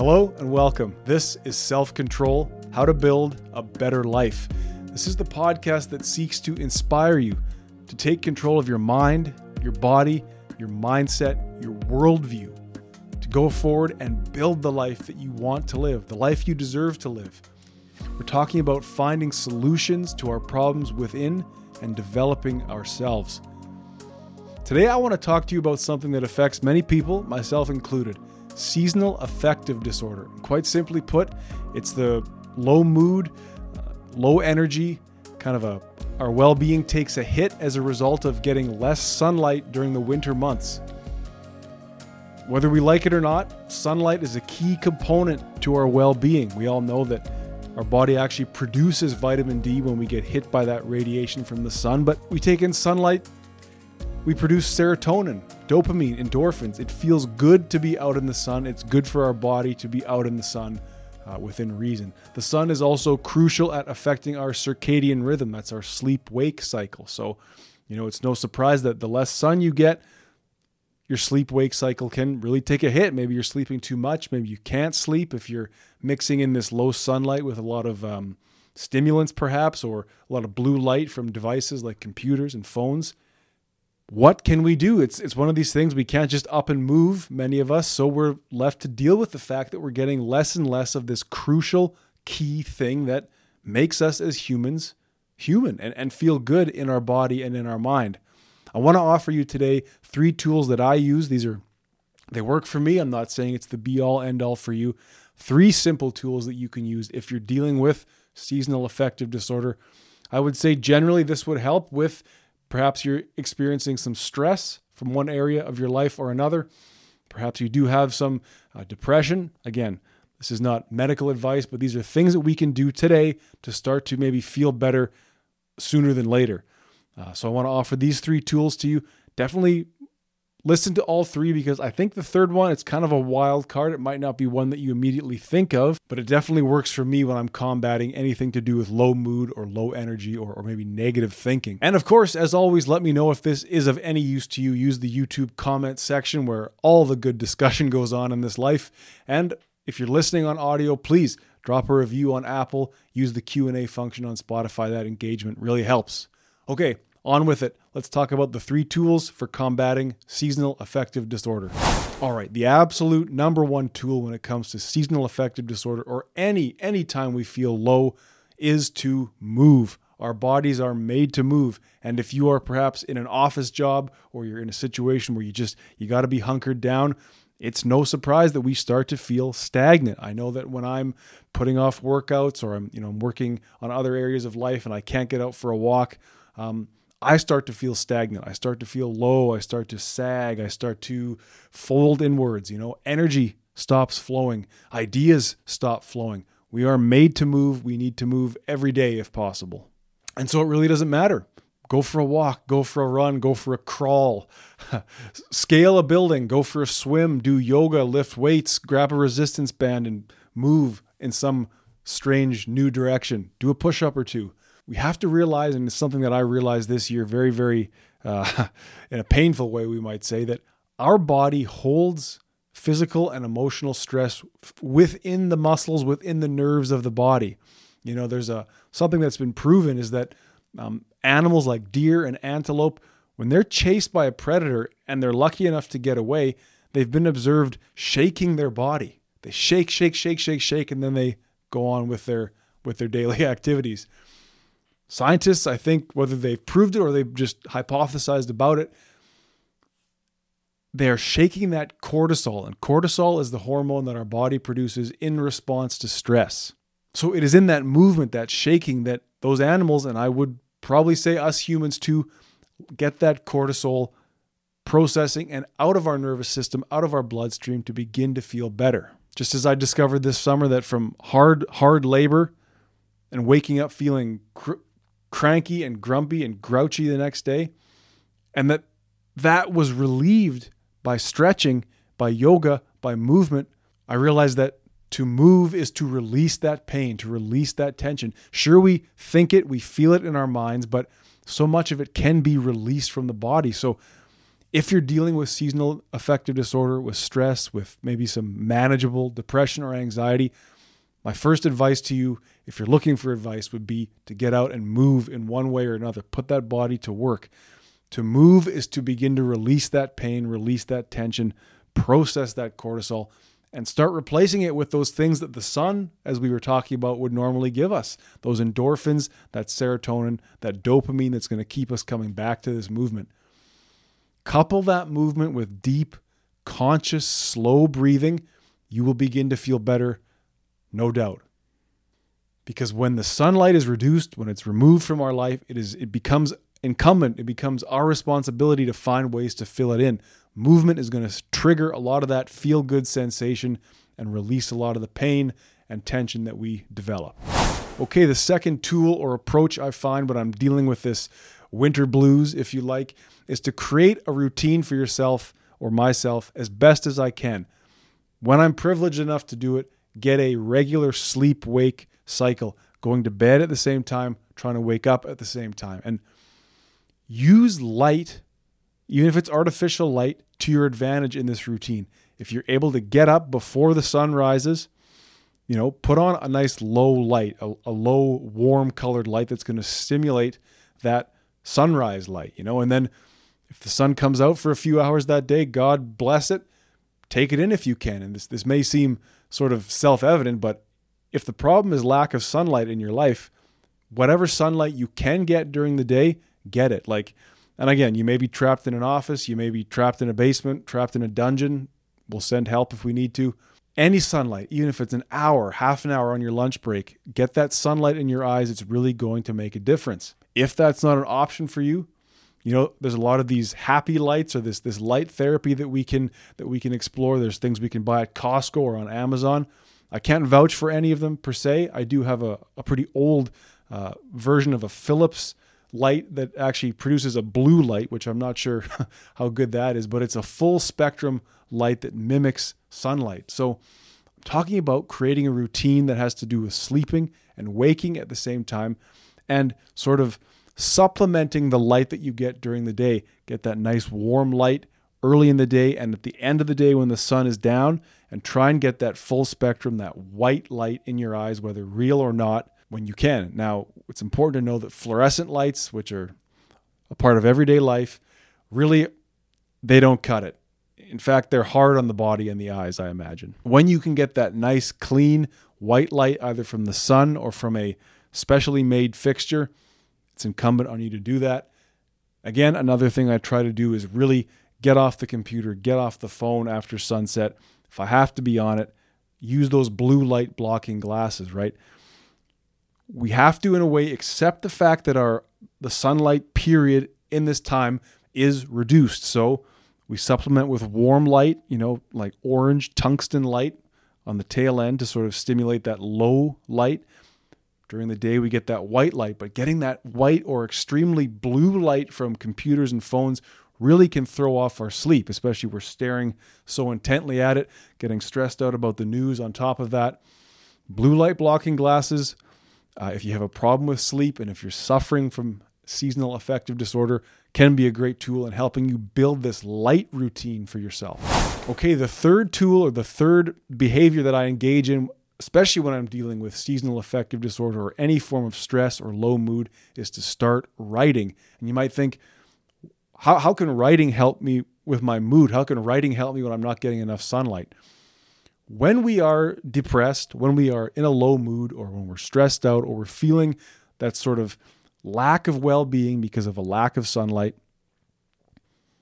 Hello and welcome. This is Self Control How to Build a Better Life. This is the podcast that seeks to inspire you to take control of your mind, your body, your mindset, your worldview, to go forward and build the life that you want to live, the life you deserve to live. We're talking about finding solutions to our problems within and developing ourselves. Today, I want to talk to you about something that affects many people, myself included seasonal affective disorder. Quite simply put, it's the low mood, uh, low energy, kind of a our well-being takes a hit as a result of getting less sunlight during the winter months. Whether we like it or not, sunlight is a key component to our well-being. We all know that our body actually produces vitamin D when we get hit by that radiation from the sun, but we take in sunlight, we produce serotonin, dopamine, endorphins. It feels good to be out in the sun. It's good for our body to be out in the sun uh, within reason. The sun is also crucial at affecting our circadian rhythm. That's our sleep wake cycle. So, you know, it's no surprise that the less sun you get, your sleep wake cycle can really take a hit. Maybe you're sleeping too much. Maybe you can't sleep if you're mixing in this low sunlight with a lot of um, stimulants, perhaps, or a lot of blue light from devices like computers and phones. What can we do? It's it's one of these things we can't just up and move, many of us, so we're left to deal with the fact that we're getting less and less of this crucial key thing that makes us as humans human and, and feel good in our body and in our mind. I want to offer you today three tools that I use. These are they work for me. I'm not saying it's the be all end all for you. Three simple tools that you can use if you're dealing with seasonal affective disorder. I would say generally this would help with perhaps you're experiencing some stress from one area of your life or another. Perhaps you do have some uh, depression. Again, this is not medical advice, but these are things that we can do today to start to maybe feel better sooner than later. Uh, so I want to offer these three tools to you. Definitely listen to all three because I think the third one, it's kind of a wild card. It might not be one that you immediately think of, but it definitely works for me when I'm combating anything to do with low mood or low energy or, or maybe negative thinking. And of course, as always, let me know if this is of any use to you. Use the YouTube comment section where all the good discussion goes on in this life. And if you're listening on audio, please drop a review on Apple. Use the Q&A function on Spotify. That engagement really helps. Okay, on with it. Let's talk about the three tools for combating seasonal affective disorder. All right, the absolute number one tool when it comes to seasonal affective disorder or any any time we feel low is to move. Our bodies are made to move. And if you are perhaps in an office job or you're in a situation where you just you got to be hunkered down, it's no surprise that we start to feel stagnant. I know that when I'm putting off workouts or I'm, you know, I'm working on other areas of life and I can't get out for a walk, um, I start to feel stagnant. I start to feel low. I start to sag. I start to fold inwards. You know, energy stops flowing. Ideas stop flowing. We are made to move. We need to move every day if possible. And so it really doesn't matter. Go for a walk, go for a run, go for a crawl, scale a building, go for a swim, do yoga, lift weights, grab a resistance band and move in some strange new direction. Do a push up or two we have to realize, and it's something that I realized this year very, very uh, in a painful way, we might say, that our body holds physical and emotional stress within the muscles, within the nerves of the body. You know, there's a something that's been proven is that um, animals like deer and antelope, when they're chased by a predator and they're lucky enough to get away, they've been observed shaking their body. They shake, shake, shake, shake, shake, and then they go on with their with their daily activities. Scientists, I think, whether they've proved it or they've just hypothesized about it, they are shaking that cortisol, and cortisol is the hormone that our body produces in response to stress. So it is in that movement, that shaking, that those animals, and I would probably say us humans too, get that cortisol processing and out of our nervous system, out of our bloodstream to begin to feel better. Just as I discovered this summer that from hard, hard labor and waking up feeling cr- cranky and grumpy and grouchy the next day. And that that was relieved by stretching, by yoga, by movement. I realized that to move is to release that pain, to release that tension. Sure, we think it, we feel it in our minds, but so much of it can be released from the body. So If you're dealing with seasonal affective disorder, with stress, with maybe some manageable depression or anxiety, my first advice to you, if you're looking for advice, would be to get out and move in one way or another. Put that body to work. To move is to begin to release that pain, release that tension, process that cortisol, and start replacing it with those things that the sun, as we were talking about, would normally give us those endorphins, that serotonin, that dopamine that's going to keep us coming back to this movement. Couple that movement with deep, conscious, slow breathing, you will begin to feel better, no doubt. Because when the sunlight is reduced, when it's removed from our life, it is it becomes incumbent, it becomes our responsibility to find ways to fill it in. Movement is going to trigger a lot of that feel good sensation and release a lot of the pain and tension that we develop. Okay, the second tool or approach I find when I'm dealing with this winter blues, if you like, is to create a routine for yourself or myself as best as I can. When I'm privileged enough to do it, get a regular sleep wake cycle, going to bed at the same time, trying to wake up at the same time. And use light, even if it's artificial light, to your advantage in this routine. If you're able to get up before the sun rises, you know, put on a nice low light, a, a low, warm colored light that's going to stimulate that sunrise light, you know, and then if the sun comes out for a few hours that day, God bless it. Take it in if you can. And this, this may seem sort of self evident, but if the problem is lack of sunlight in your life, whatever sunlight you can get during the day, get it. Like, and again, you may be trapped in an office, you may be trapped in a basement, trapped in a dungeon. We'll send help if we need to. Any sunlight, even if it's an hour, half an hour on your lunch break, get that sunlight in your eyes. It's really going to make a difference. If that's not an option for you, you know, there's a lot of these happy lights or this this light therapy that we can that we can explore. There's things we can buy at Costco or on Amazon. I can't vouch for any of them per se. I do have a, a pretty old uh, version of a Philips light that actually produces a blue light, which I'm not sure how good that is, but it's a full spectrum light that mimics sunlight. So I'm talking about creating a routine that has to do with sleeping and waking at the same time and sort of supplementing the light that you get during the day. Get that nice warm light early in the day and at the end of the day when the sun is down and try and get that full spectrum, that white light in your eyes, whether real or not, when you can. Now, it's important to know that fluorescent lights, which are a part of everyday life, really they don't cut it. In fact, they're hard on the body and the eyes, I imagine. When you can get that nice, clean white light either from the sun or from a specially made fixture, it's incumbent on you to do that. Again, another thing I try to do is really get off the computer, get off the phone after sunset. If I have to be on it, use those blue light blocking glasses, right? We have to, in a way, accept the fact that our the sunlight period in this time is reduced. So we supplement with warm light, you know, like orange tungsten light on the tail end to sort of stimulate that low light. During the day, we get that white light, but getting that white or extremely blue light from computers and phones really can throw off our sleep, especially we're staring so intently at it, getting stressed out about the news on top of that. Blue light blocking glasses, uh, if you have a problem with sleep and if you're suffering from seasonal affective disorder, can be a great tool in helping you build this light routine for yourself. Okay, the third tool or the third behavior that I engage in especially when I'm dealing with seasonal affective disorder or any form of stress or low mood, is to start writing. And you might think, how, how can writing help me with my mood? How can writing help me when I'm not getting enough sunlight? When we are depressed, when we are in a low mood, or when we're stressed out, or we're feeling that sort of lack of well being because of a lack of sunlight,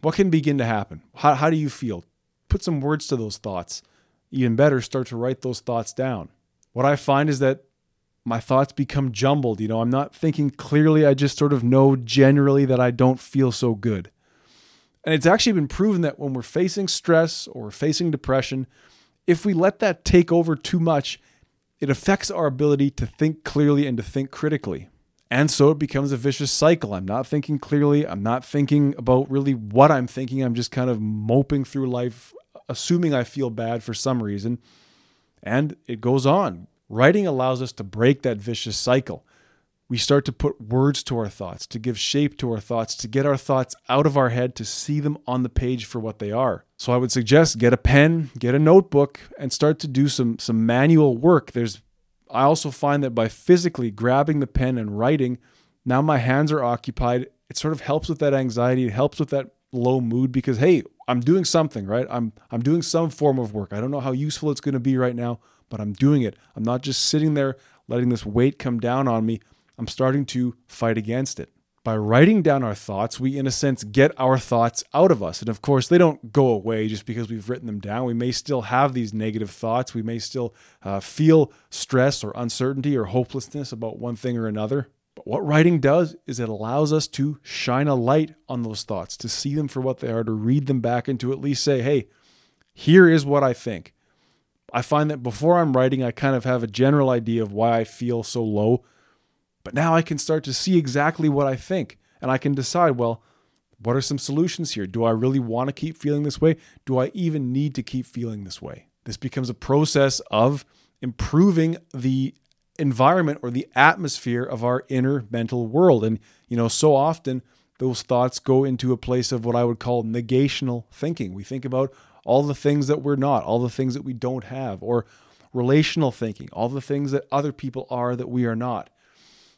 what can begin to happen? How, how do you feel? Put some words to those thoughts even better, start to write those thoughts down. What I find is that my thoughts become jumbled. You know, I'm not thinking clearly. I just sort of know generally that I don't feel so good. And it's actually been proven that when we're facing stress or facing depression, if we let that take over too much, it affects our ability to think clearly and to think critically. And so it becomes a vicious cycle. I'm not thinking clearly. I'm not thinking about really what I'm thinking. I'm just kind of moping through life assuming I feel bad for some reason. And it goes on. Writing allows us to break that vicious cycle. we start to put words to our thoughts, to give shape to our thoughts, to get our thoughts out of our head, to see them on the page for what they are. So I would suggest get a pen, get a notebook, and start to do some some manual work. There's I also find that by physically grabbing the pen and writing, now my hands are occupied. It sort of helps with that anxiety. It helps with that low mood because hey, I'm doing something, right? I'm I'm doing some form of work. I don't know how useful it's going to be right now, but I'm doing it. I'm not just sitting there letting this weight come down on me. I'm starting to fight against it. By writing down our thoughts, we, in a sense, get our thoughts out of us. And of course, they don't go away just because we've written them down. We may still have these negative thoughts. We may still uh, feel stress or uncertainty or hopelessness about one thing or another. But what writing does is it allows us to shine a light on those thoughts, to see them for what they are, to read them back, and to at least say, hey, here is what I think. I find that before I'm writing, I kind of have a general idea of why I feel so low but now I can start to see exactly what I think and I can decide, well, what are some solutions here? Do I really want to keep feeling this way? Do I even need to keep feeling this way? This becomes a process of improving the environment or the atmosphere of our inner mental world. And, you know, so often those thoughts go into a place of what I would call negational thinking. We think about all the things that we're not, all the things that we don't have, or relational thinking, all the things that other people are that we are not.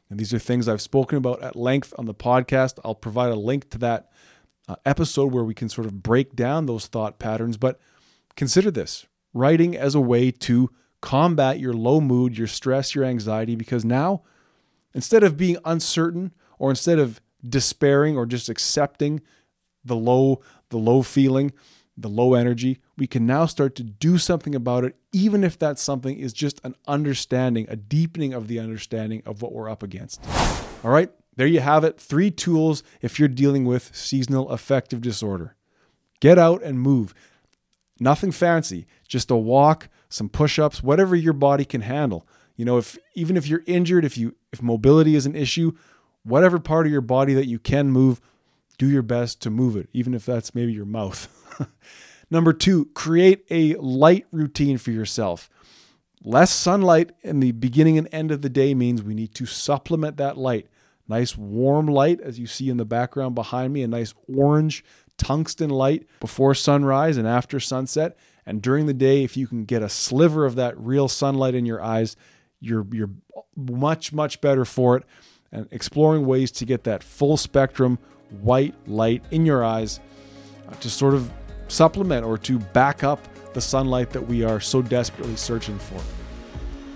And these are things I've spoken about at length on the podcast. I'll provide a link to that uh, episode where we can sort of break down those thought patterns. But consider this writing as a way to combat your low mood, your stress, your anxiety, because now instead of being uncertain or instead of despairing or just accepting the low, the low feeling, the low energy, we can now start to do something about it, even if that something is just an understanding, a deepening of the understanding of what we're up against. All right, there you have it. Three tools if you're dealing with seasonal affective disorder. Get out and move. Nothing fancy, just a walk, some push-ups, whatever your body can handle. You know, if even if you're injured, if you if mobility is an issue, whatever part of your body that you can move, do your best to move it, even if that's maybe your mouth. Number two, create a light routine for yourself. Less sunlight in the beginning and end of the day means we need to supplement that light. Nice warm light, as you see in the background behind me, a nice orange tungsten light before sunrise and after sunset. And during the day, if you can get a sliver of that real sunlight in your eyes, you're, you're much, much better for it. And exploring ways to get that full spectrum white light in your eyes uh, to sort of supplement or to back up the sunlight that we are so desperately searching for.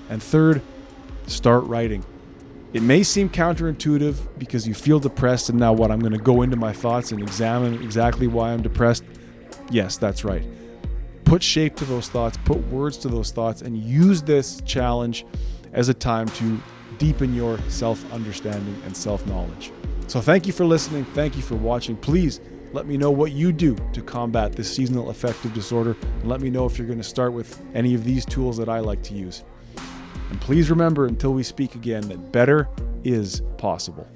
And third, start writing. It may seem counterintuitive because you feel depressed, and now what? I'm going to go into my thoughts and examine exactly why I'm depressed. Yes, that's right. Put shape to those thoughts, put words to those thoughts, and use this challenge as a time to deepen your self understanding and self knowledge. So, thank you for listening. Thank you for watching. Please let me know what you do to combat this seasonal affective disorder. And let me know if you're going to start with any of these tools that I like to use. And please remember until we speak again that better is possible.